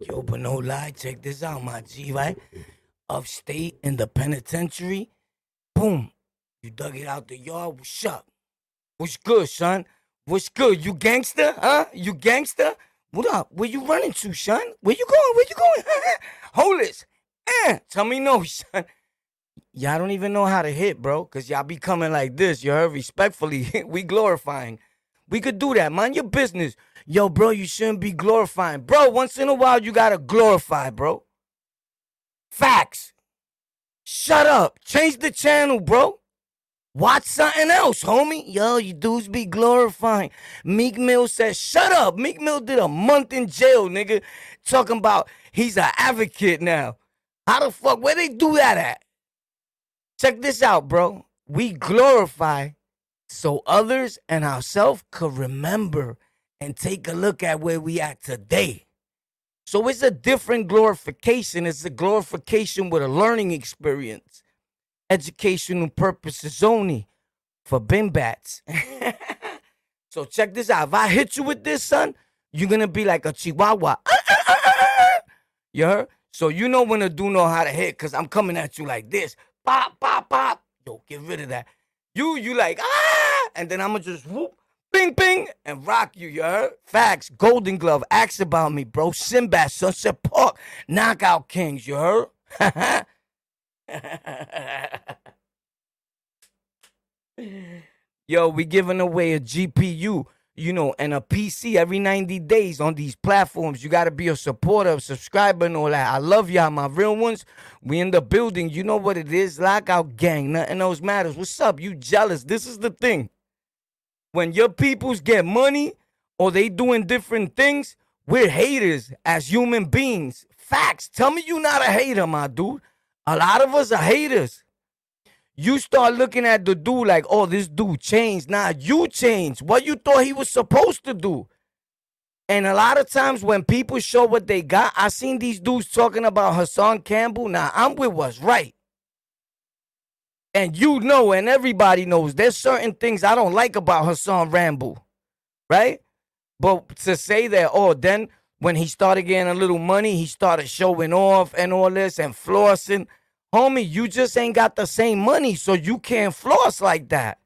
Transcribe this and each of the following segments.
Yo, but no lie, check this out, my G, right? Upstate in the penitentiary, boom, you dug it out the yard. What's up? What's good, son? What's good? You gangster, huh? You gangster? What up? Where you running to, son? Where you going? Where you going? Hold this. Eh, tell me no, son. Y'all don't even know how to hit, bro, because y'all be coming like this. You heard respectfully. we glorifying. We could do that. Mind your business. Yo, bro, you shouldn't be glorifying. Bro, once in a while, you gotta glorify, bro. Facts. Shut up. Change the channel, bro. Watch something else, homie. Yo, you dudes be glorifying. Meek Mill says, shut up. Meek Mill did a month in jail, nigga. Talking about he's an advocate now. How the fuck, where they do that at? Check this out, bro. We glorify so others and ourselves could remember and take a look at where we at today. So it's a different glorification. It's a glorification with a learning experience, educational purposes only for bin bats. so check this out. If I hit you with this, son, you're gonna be like a chihuahua. You heard? So you know when to do know how to hit, cause I'm coming at you like this. Pop, pop, pop. Yo, get rid of that. You, you like, ah, and then I'ma just whoop, bing, bing, and rock you, you heard? Facts, Golden Glove, ask about me, bro. Sinbad, Sunset Park, Knockout Kings, you heard? Yo, we giving away a GPU, you know, and a PC every 90 days on these platforms. You got to be a supporter, a subscriber, and all that. I love y'all, my real ones. We in the building. You know what it is. Lockout gang. Nothing else matters. What's up? You jealous? This is the thing. When your peoples get money or they doing different things, we're haters as human beings. Facts. Tell me you not a hater, my dude. A lot of us are haters. You start looking at the dude like, oh, this dude changed. Nah, you changed. What you thought he was supposed to do. And a lot of times when people show what they got, I seen these dudes talking about Hassan Campbell. Now I'm with what's right. And you know, and everybody knows, there's certain things I don't like about Hassan Rambo, right? But to say that, oh, then when he started getting a little money, he started showing off and all this and flossing. Homie, you just ain't got the same money, so you can't floss like that.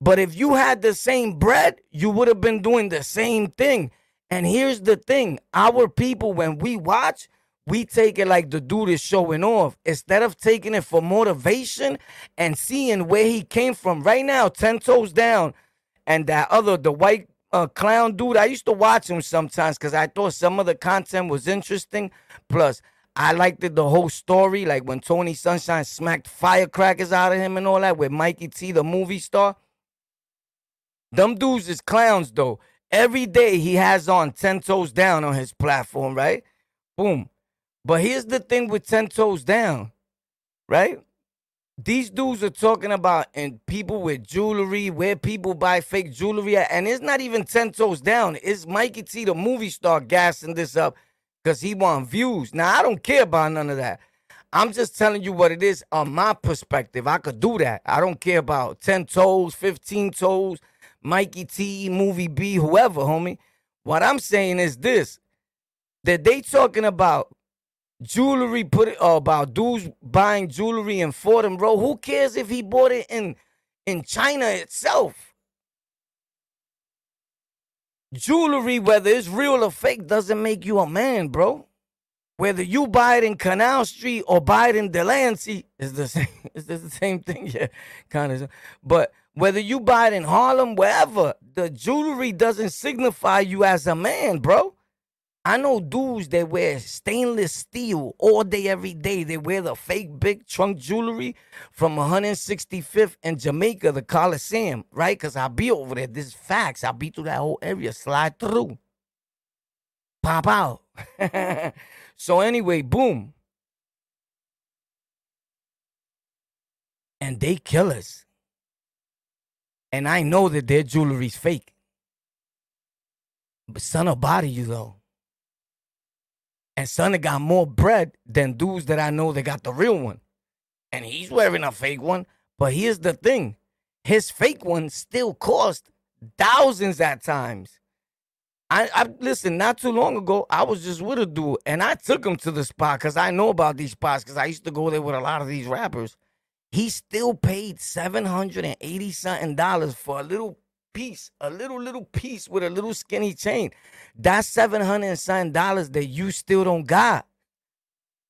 But if you had the same bread, you would have been doing the same thing. And here's the thing our people, when we watch, we take it like the dude is showing off instead of taking it for motivation and seeing where he came from. Right now, 10 toes down. And that other, the white uh, clown dude, I used to watch him sometimes because I thought some of the content was interesting. Plus, I liked it, the whole story, like when Tony Sunshine smacked firecrackers out of him and all that with Mikey T, the movie star. Them dudes is clowns though. Every day he has on 10 toes down on his platform, right? Boom. But here's the thing with 10 toes down, right? These dudes are talking about and people with jewelry, where people buy fake jewelry at, and it's not even 10 toes down. It's Mikey T, the movie star, gassing this up because he want views. Now, I don't care about none of that. I'm just telling you what it is on my perspective. I could do that. I don't care about 10 toes, 15 toes, Mikey T, Movie B, whoever, homie. What I'm saying is this that they talking about jewelry put it uh, about dudes buying jewelry in Fordham bro. Who cares if he bought it in in China itself? Jewelry, whether it's real or fake, doesn't make you a man, bro. Whether you buy it in Canal Street or buy it in Delancey, is the same. It's the same thing, yeah, kind of. But whether you buy it in Harlem, wherever, the jewelry doesn't signify you as a man, bro. I know dudes that wear stainless steel all day, every day. They wear the fake big trunk jewelry from 165th in Jamaica, the Coliseum, right? Because I'll be over there. This is facts. I'll be through that whole area, slide through, pop out. so, anyway, boom. And they kill us. And I know that their jewelry's fake. But son will body you though. And son got more bread than dudes that I know that got the real one. And he's wearing a fake one. But here's the thing his fake one still cost thousands at times. I, I listen. Not too long ago, I was just with a dude, and I took him to the spot because I know about these spots because I used to go there with a lot of these rappers. He still paid seven hundred and eighty something dollars for a little piece, a little little piece with a little skinny chain. That's seven hundred and something dollars that you still don't got.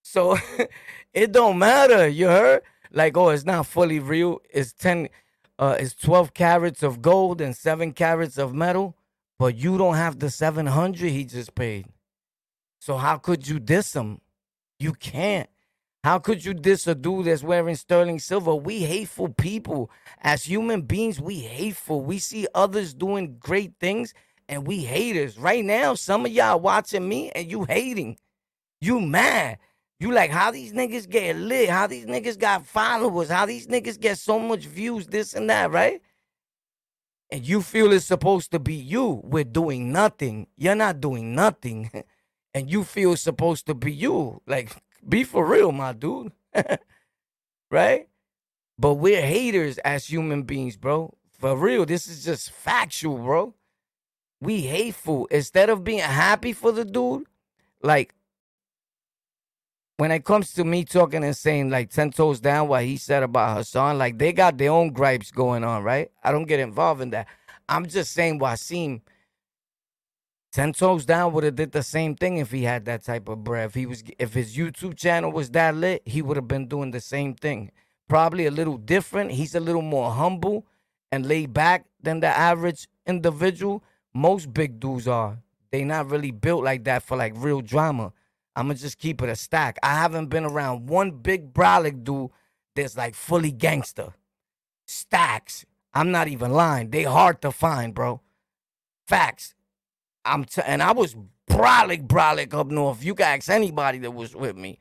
So it don't matter. You heard? Like, oh, it's not fully real. It's ten. Uh, it's twelve carats of gold and seven carats of metal but you don't have the 700 he just paid. So how could you diss him? You can't. How could you diss a dude that's wearing sterling silver? We hateful people. As human beings, we hateful. We see others doing great things and we haters. Right now, some of y'all watching me and you hating. You mad. You like how these niggas get lit, how these niggas got followers, how these niggas get so much views, this and that, right? and you feel it's supposed to be you with doing nothing, you're not doing nothing. and you feel it's supposed to be you. Like, be for real, my dude. right? But we're haters as human beings, bro. For real, this is just factual, bro. We hateful. Instead of being happy for the dude, like when it comes to me talking and saying like 10 toes down what he said about Hassan, like they got their own gripes going on, right? I don't get involved in that. I'm just saying Wasim 10 toes down would have did the same thing if he had that type of breath. He was if his YouTube channel was that lit, he would have been doing the same thing. Probably a little different. He's a little more humble and laid back than the average individual. Most big dudes are. They not really built like that for like real drama. I'm gonna just keep it a stack. I haven't been around one big brolic dude that's like fully gangster. Stacks. I'm not even lying. They hard to find, bro. Facts. I'm t- and I was brolic brolic up north. You can ask anybody that was with me.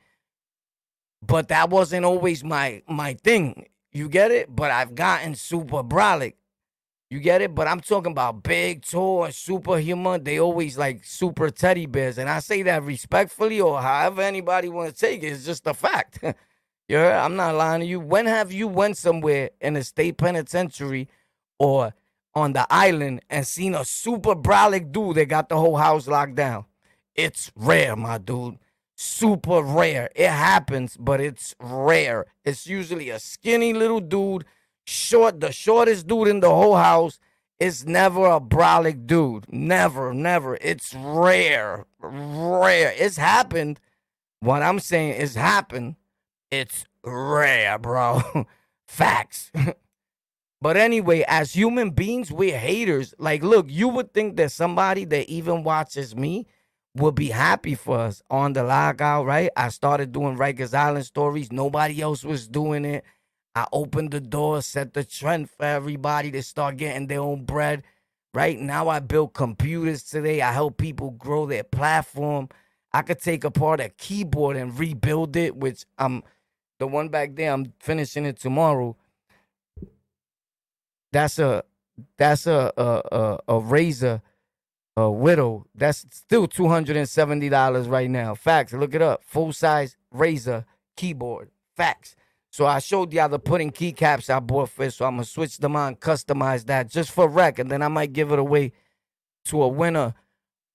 But that wasn't always my my thing. You get it? But I've gotten super brolic. You get it? But I'm talking about big, tall, and superhuman. They always like super teddy bears. And I say that respectfully or however anybody want to take it. It's just a fact. yeah, I'm not lying to you. When have you went somewhere in a state penitentiary or on the island and seen a super brolic dude that got the whole house locked down? It's rare, my dude. Super rare. It happens, but it's rare. It's usually a skinny little dude short, the shortest dude in the whole house It's never a brolic dude. Never, never. It's rare. Rare. It's happened. What I'm saying is happened. It's rare, bro. Facts. but anyway, as human beings, we're haters. Like, look, you would think that somebody that even watches me would be happy for us on the lockout, right? I started doing Rikers Island stories. Nobody else was doing it. I opened the door, set the trend for everybody to start getting their own bread. Right now, I build computers today. I help people grow their platform. I could take apart a keyboard and rebuild it, which I'm the one back there. I'm finishing it tomorrow. That's a that's a a a, a Razer a widow. That's still two hundred and seventy dollars right now. Facts. Look it up. Full size Razer keyboard. Facts. So I showed y'all the pudding keycaps I bought first. So I'm gonna switch them on, customize that just for rec, and then I might give it away to a winner.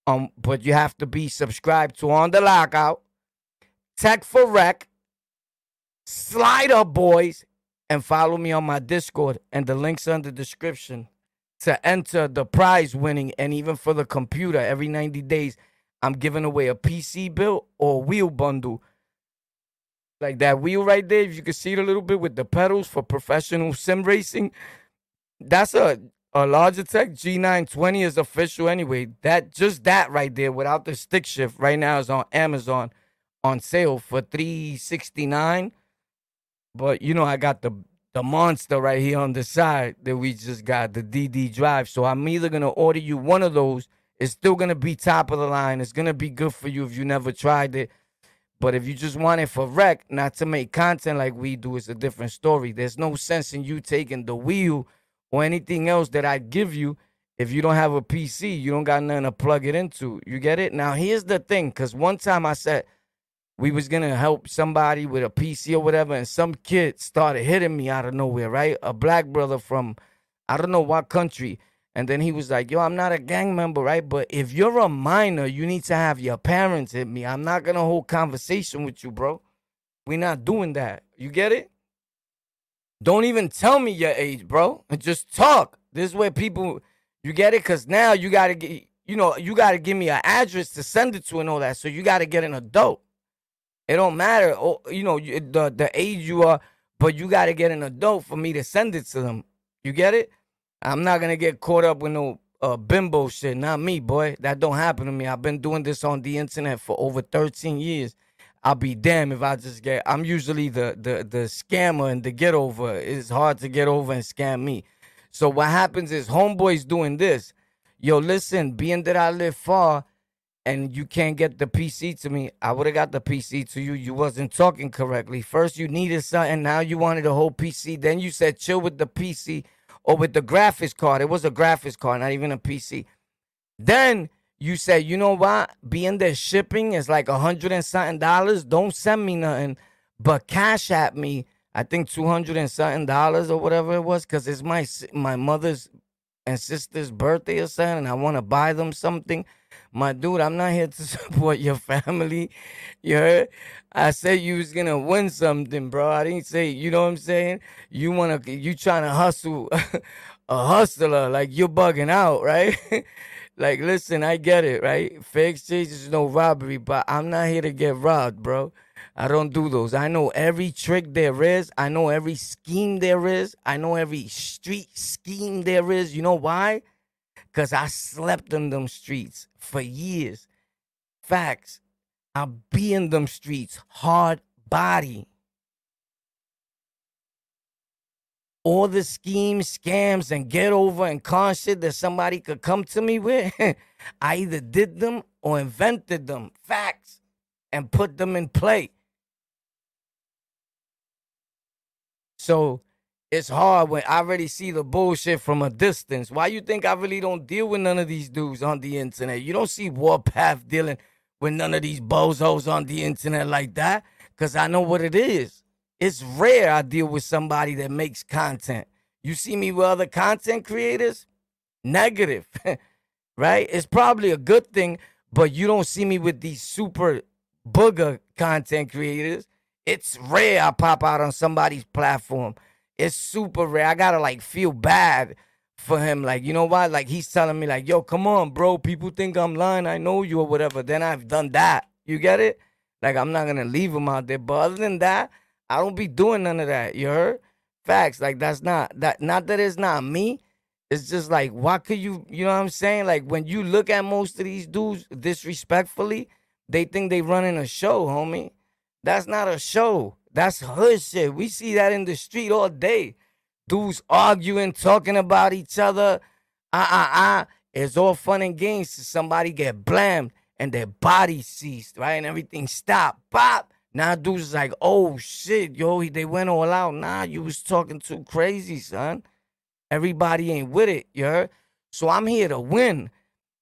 Um, but you have to be subscribed to on the lockout. Tech for rec. Slider boys, and follow me on my Discord and the links under the description to enter the prize winning and even for the computer every 90 days. I'm giving away a PC build or wheel bundle like that wheel right there, if you can see it a little bit with the pedals for professional sim racing, that's a a Logitech G920 is official anyway. That just that right there without the stick shift right now is on Amazon on sale for 369. But you know I got the the monster right here on the side that we just got the DD drive. So I'm either gonna order you one of those. It's still gonna be top of the line. It's gonna be good for you if you never tried it. But if you just want it for rec, not to make content like we do, it's a different story. There's no sense in you taking the wheel or anything else that I give you if you don't have a PC. You don't got nothing to plug it into. You get it? Now here's the thing, because one time I said we was gonna help somebody with a PC or whatever, and some kid started hitting me out of nowhere, right? A black brother from I don't know what country. And then he was like, yo, I'm not a gang member, right? But if you're a minor, you need to have your parents hit me. I'm not gonna hold conversation with you, bro. We're not doing that. You get it? Don't even tell me your age, bro. And just talk. This is where people you get it? Cause now you gotta get you know, you gotta give me an address to send it to and all that. So you gotta get an adult. It don't matter, oh, you know, the the age you are, but you gotta get an adult for me to send it to them. You get it? I'm not gonna get caught up with no uh, bimbo shit. Not me, boy. That don't happen to me. I've been doing this on the internet for over 13 years. I'll be damned if I just get. I'm usually the the the scammer and the get over. It's hard to get over and scam me. So what happens is homeboys doing this. Yo, listen, being that I live far and you can't get the PC to me, I would have got the PC to you. You wasn't talking correctly. First you needed something, now you wanted a whole PC. Then you said chill with the PC or with the graphics card. It was a graphics card, not even a PC. Then you said, you know what? Being that shipping is like a hundred and something dollars, don't send me nothing, but cash at me. I think two hundred and something dollars or whatever it was, cause it's my my mother's and sister's birthday or something, and I want to buy them something. My dude, I'm not here to support your family. You heard? I said you was gonna win something, bro. I didn't say, you know what I'm saying? You wanna you trying to hustle a hustler, like you're bugging out, right? like, listen, I get it, right? Fake exchange is no robbery, but I'm not here to get robbed, bro. I don't do those. I know every trick there is. I know every scheme there is. I know every street scheme there is. You know why? Because I slept in them streets for years. Facts. I be in them streets, hard body. All the schemes, scams, and get over and con shit that somebody could come to me with, I either did them or invented them. Facts. And put them in play. So it's hard when I already see the bullshit from a distance. Why you think I really don't deal with none of these dudes on the internet? You don't see Warpath dealing with none of these bozos on the internet like that because I know what it is. It's rare I deal with somebody that makes content. You see me with other content creators? Negative, right? It's probably a good thing, but you don't see me with these super booger content creators. It's rare I pop out on somebody's platform it's super rare. I gotta like feel bad for him. Like, you know what? Like he's telling me, like, yo, come on, bro. People think I'm lying. I know you or whatever. Then I've done that. You get it? Like I'm not gonna leave him out there. But other than that, I don't be doing none of that. You heard? Facts. Like that's not that not that it's not me. It's just like, why could you, you know what I'm saying? Like when you look at most of these dudes disrespectfully, they think they running a show, homie. That's not a show. That's hood shit. We see that in the street all day. Dudes arguing, talking about each other. Ah, ah, ah. It's all fun and games till somebody get blamed and their body ceased, right? And everything stopped. Pop. Now dudes is like, oh shit, yo, they went all out. Nah, you was talking too crazy, son. Everybody ain't with it, you heard? So I'm here to win.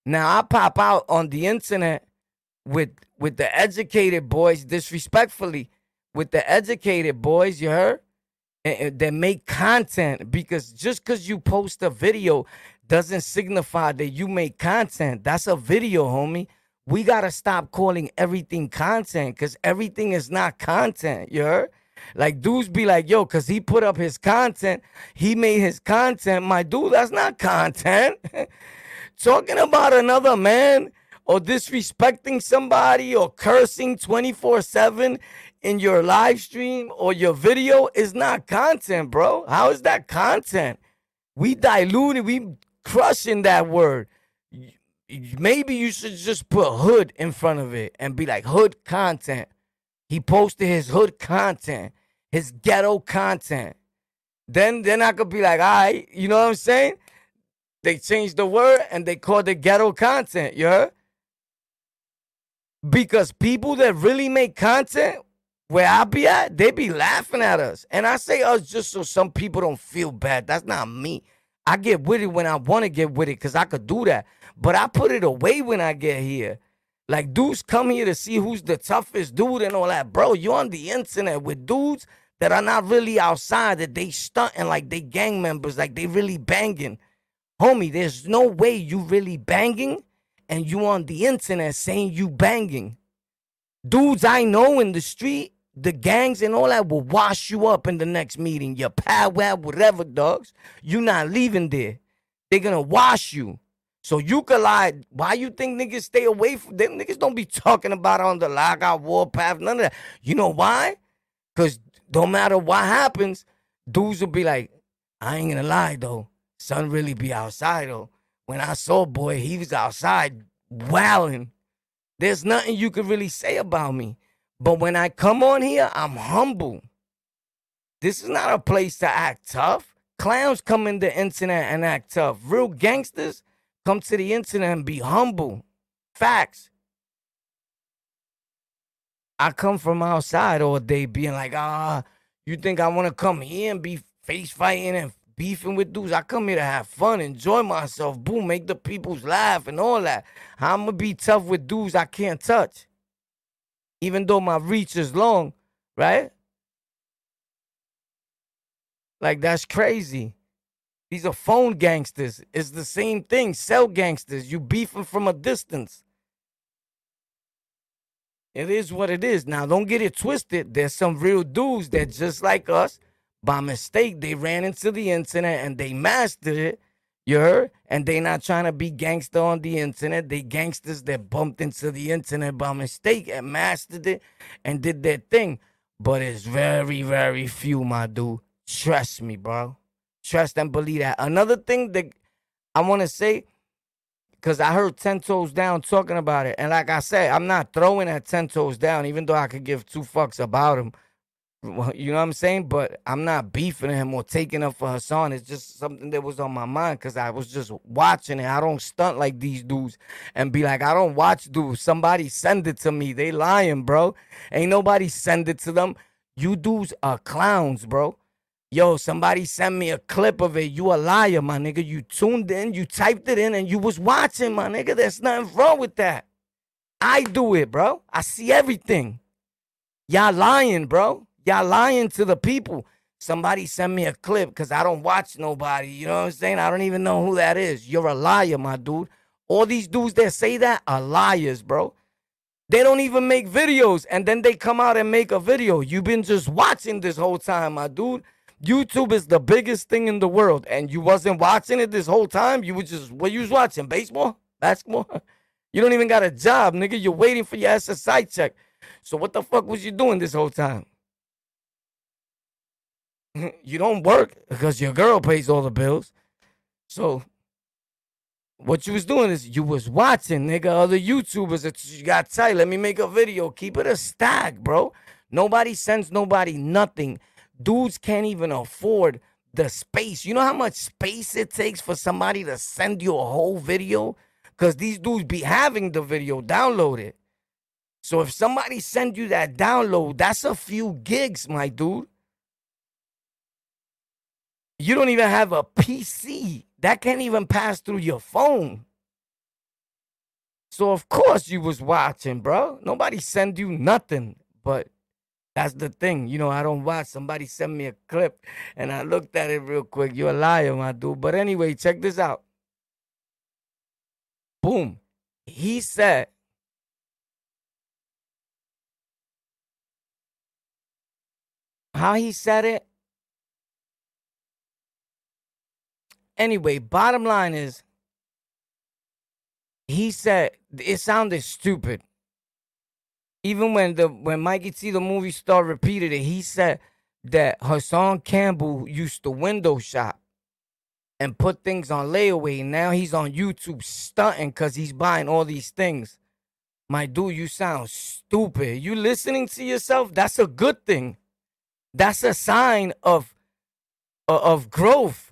Now I pop out on the internet with with the educated boys disrespectfully with the educated boys, you heard? That make content because just because you post a video doesn't signify that you make content. That's a video, homie. We gotta stop calling everything content because everything is not content, you heard? Like dudes be like, yo, cause he put up his content, he made his content. My dude, that's not content. Talking about another man or disrespecting somebody or cursing 24-7 in your live stream or your video is not content, bro. How is that content? We diluted, we crushing that word. Maybe you should just put hood in front of it and be like hood content. He posted his hood content, his ghetto content. Then then I could be like, all right, you know what I'm saying? They changed the word and they called it ghetto content, heard? Because people that really make content where I be at, they be laughing at us. And I say us just so some people don't feel bad. That's not me. I get with it when I want to get with it because I could do that. But I put it away when I get here. Like dudes come here to see who's the toughest dude and all that. Bro, you on the internet with dudes that are not really outside, that they stunting like they gang members, like they really banging. Homie, there's no way you really banging and you on the internet saying you banging. Dudes I know in the street, the gangs and all that will wash you up in the next meeting. Your pal, whatever, dogs. You're not leaving there. They're gonna wash you. So you could lie. Why you think niggas stay away from them? Niggas don't be talking about on the lockout warpath, none of that. You know why? Because no matter what happens, dudes will be like, I ain't gonna lie though. Son really be outside though. When I saw boy, he was outside wailing. There's nothing you could really say about me. But when I come on here, I'm humble. This is not a place to act tough. Clowns come in the internet and act tough. Real gangsters come to the internet and be humble. Facts. I come from outside all day being like, ah, you think I want to come here and be face fighting and beefing with dudes? I come here to have fun, enjoy myself, boom, make the peoples laugh and all that. I'm going to be tough with dudes I can't touch. Even though my reach is long, right? Like, that's crazy. These are phone gangsters. It's the same thing. Cell gangsters. You beefing from a distance. It is what it is. Now, don't get it twisted. There's some real dudes that just like us, by mistake, they ran into the internet and they mastered it. You heard? And they not trying to be gangster on the internet. They gangsters that bumped into the internet by mistake and mastered it and did their thing. But it's very, very few, my dude. Trust me, bro. Trust and believe that. Another thing that I want to say, because I heard 10 Toes Down talking about it. And like I said, I'm not throwing at 10 Toes Down, even though I could give two fucks about him. You know what I'm saying? But I'm not beefing him or taking up for Hassan. It's just something that was on my mind because I was just watching it. I don't stunt like these dudes and be like, I don't watch dudes. Somebody send it to me. They lying, bro. Ain't nobody send it to them. You dudes are clowns, bro. Yo, somebody sent me a clip of it. You a liar, my nigga. You tuned in, you typed it in, and you was watching, my nigga. There's nothing wrong with that. I do it, bro. I see everything. Y'all lying, bro. Y'all lying to the people. Somebody send me a clip because I don't watch nobody. You know what I'm saying? I don't even know who that is. You're a liar, my dude. All these dudes that say that are liars, bro. They don't even make videos and then they come out and make a video. You've been just watching this whole time, my dude. YouTube is the biggest thing in the world, and you wasn't watching it this whole time. You were just what you was watching? Baseball, basketball. You don't even got a job, nigga. You're waiting for your SSI check. So what the fuck was you doing this whole time? you don't work because your girl pays all the bills. So what you was doing is you was watching, nigga, other YouTubers that you got tight. Let me make a video. Keep it a stack, bro. Nobody sends nobody nothing dudes can't even afford the space. You know how much space it takes for somebody to send you a whole video? Because these dudes be having the video downloaded. So if somebody send you that download, that's a few gigs, my dude. You don't even have a PC. That can't even pass through your phone. So of course you was watching, bro. Nobody send you nothing. But that's the thing. You know, I don't watch. Somebody sent me a clip and I looked at it real quick. You're a liar, my dude. But anyway, check this out. Boom. He said, how he said it. Anyway, bottom line is, he said it sounded stupid even when the when Mikey T the movie star repeated it, he said that Hassan Campbell used to window shop and put things on layaway. Now he's on YouTube stunting because he's buying all these things. My dude, you sound stupid. You listening to yourself? That's a good thing. That's a sign of uh, of growth,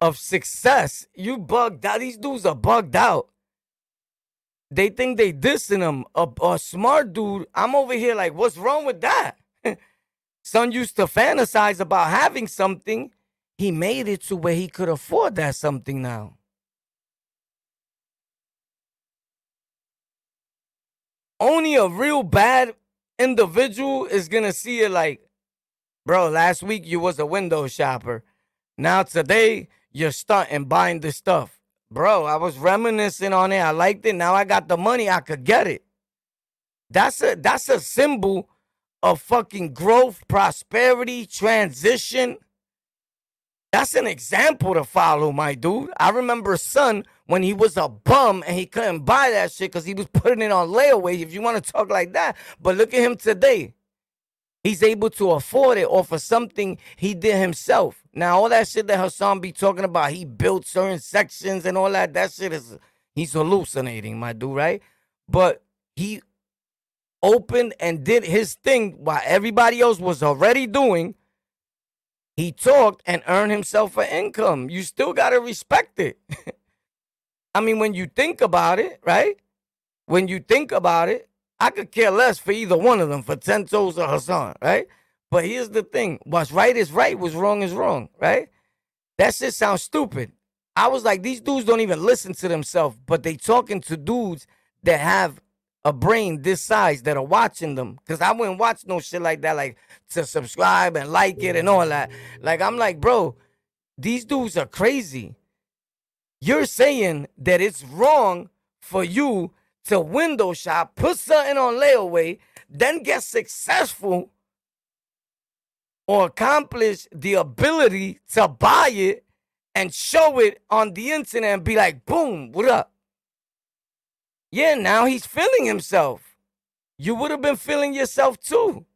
of success. You bugged out. These dudes are bugged out they think they dissing him. A, a smart dude, I'm over here like, what's wrong with that? Son used to fantasize about having something. He made it to where he could afford that something now. Only a real bad individual is gonna see it like, bro, last week you was a window shopper. Now today you're starting buying this stuff. bro, I was reminiscing on it. I liked it. Now I got the money. I could get it. That's a that's a symbol of fucking growth, prosperity, transition. That's an example to follow, my dude. I remember son when he was a bum and he couldn't buy that shit because he was putting it on layaway. If you want to talk like that, but look at him today. He's able to afford it off of something he did himself. Now, all that shit that Hassan be talking about, he built certain sections and all that, that shit is, he's hallucinating, my dude, right? But he opened and did his thing while everybody else was already doing. He talked and earned himself an income. You still got to respect it. I mean, when you think about it, right? When you think about it, I could care less for either one of them, for 10 Toes or Hassan, right? But here's the thing what's right is right, what's wrong is wrong, right? That shit sounds stupid. I was like, these dudes don't even listen to themselves, but they talking to dudes that have a brain this size that are watching them. Cause I wouldn't watch no shit like that, like to subscribe and like it and all that. Like I'm like, bro, these dudes are crazy. You're saying that it's wrong for you to window shop, put something on layaway, then get successful or accomplish the ability to buy it and show it on the internet and be like, boom, what up? Yeah, now he's feeling himself. You would have been feeling yourself too.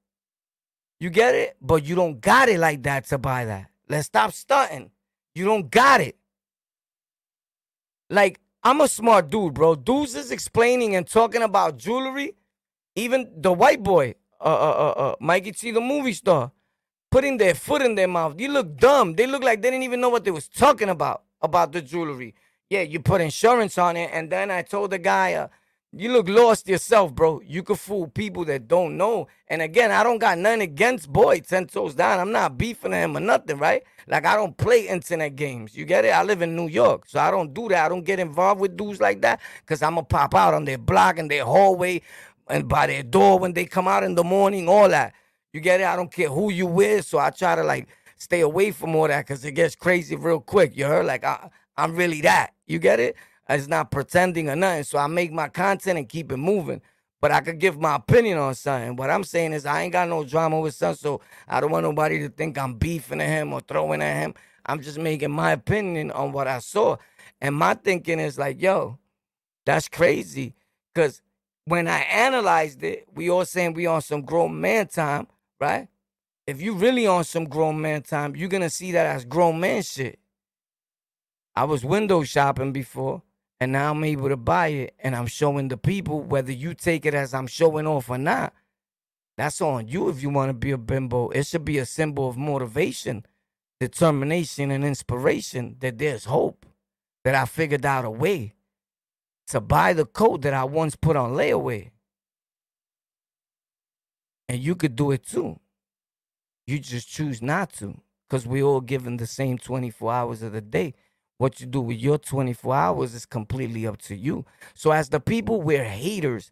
You get it? But you don't got it like that to buy that. Let's stop stunting. You don't got it. Like, I'm a smart dude, bro. Dudes is explaining and talking about jewelry. Even the white boy, uh, uh, uh, uh, Mikey T, the movie star, putting their foot in their mouth. You look dumb. They look like they didn't even know what they was talking about about the jewelry. Yeah, you put insurance on it, and then I told the guy, uh, you look lost yourself, bro. You could fool people that don't know. And again, I don't got nothing against Boy, 10 toes down. I'm not beefing him or nothing, right? Like, I don't play internet games. You get it? I live in New York, so I don't do that. I don't get involved with dudes like that because I'm going to pop out on their block and their hallway and by their door when they come out in the morning, all that. You get it? I don't care who you with, so I try to, like, stay away from all that because it gets crazy real quick. You heard? Like, I, I'm really that. You get it? It's not pretending or nothing. So I make my content and keep it moving. But I could give my opinion on something. What I'm saying is I ain't got no drama with son, so I don't want nobody to think I'm beefing at him or throwing at him. I'm just making my opinion on what I saw. And my thinking is like, yo, that's crazy. Cause when I analyzed it, we all saying we on some grown man time, right? If you really on some grown man time, you're gonna see that as grown man shit. I was window shopping before and now I'm able to buy it and I'm showing the people whether you take it as I'm showing off or not. That's on you if you want to be a bimbo. It should be a symbol of motivation, determination, and inspiration that there's hope, that I figured out a way to buy the coat that I once put on layaway. And you could do it too. You just choose not to because we all given the same 24 hours of the day. What you do with your 24 hours is completely up to you. So, as the people, we're haters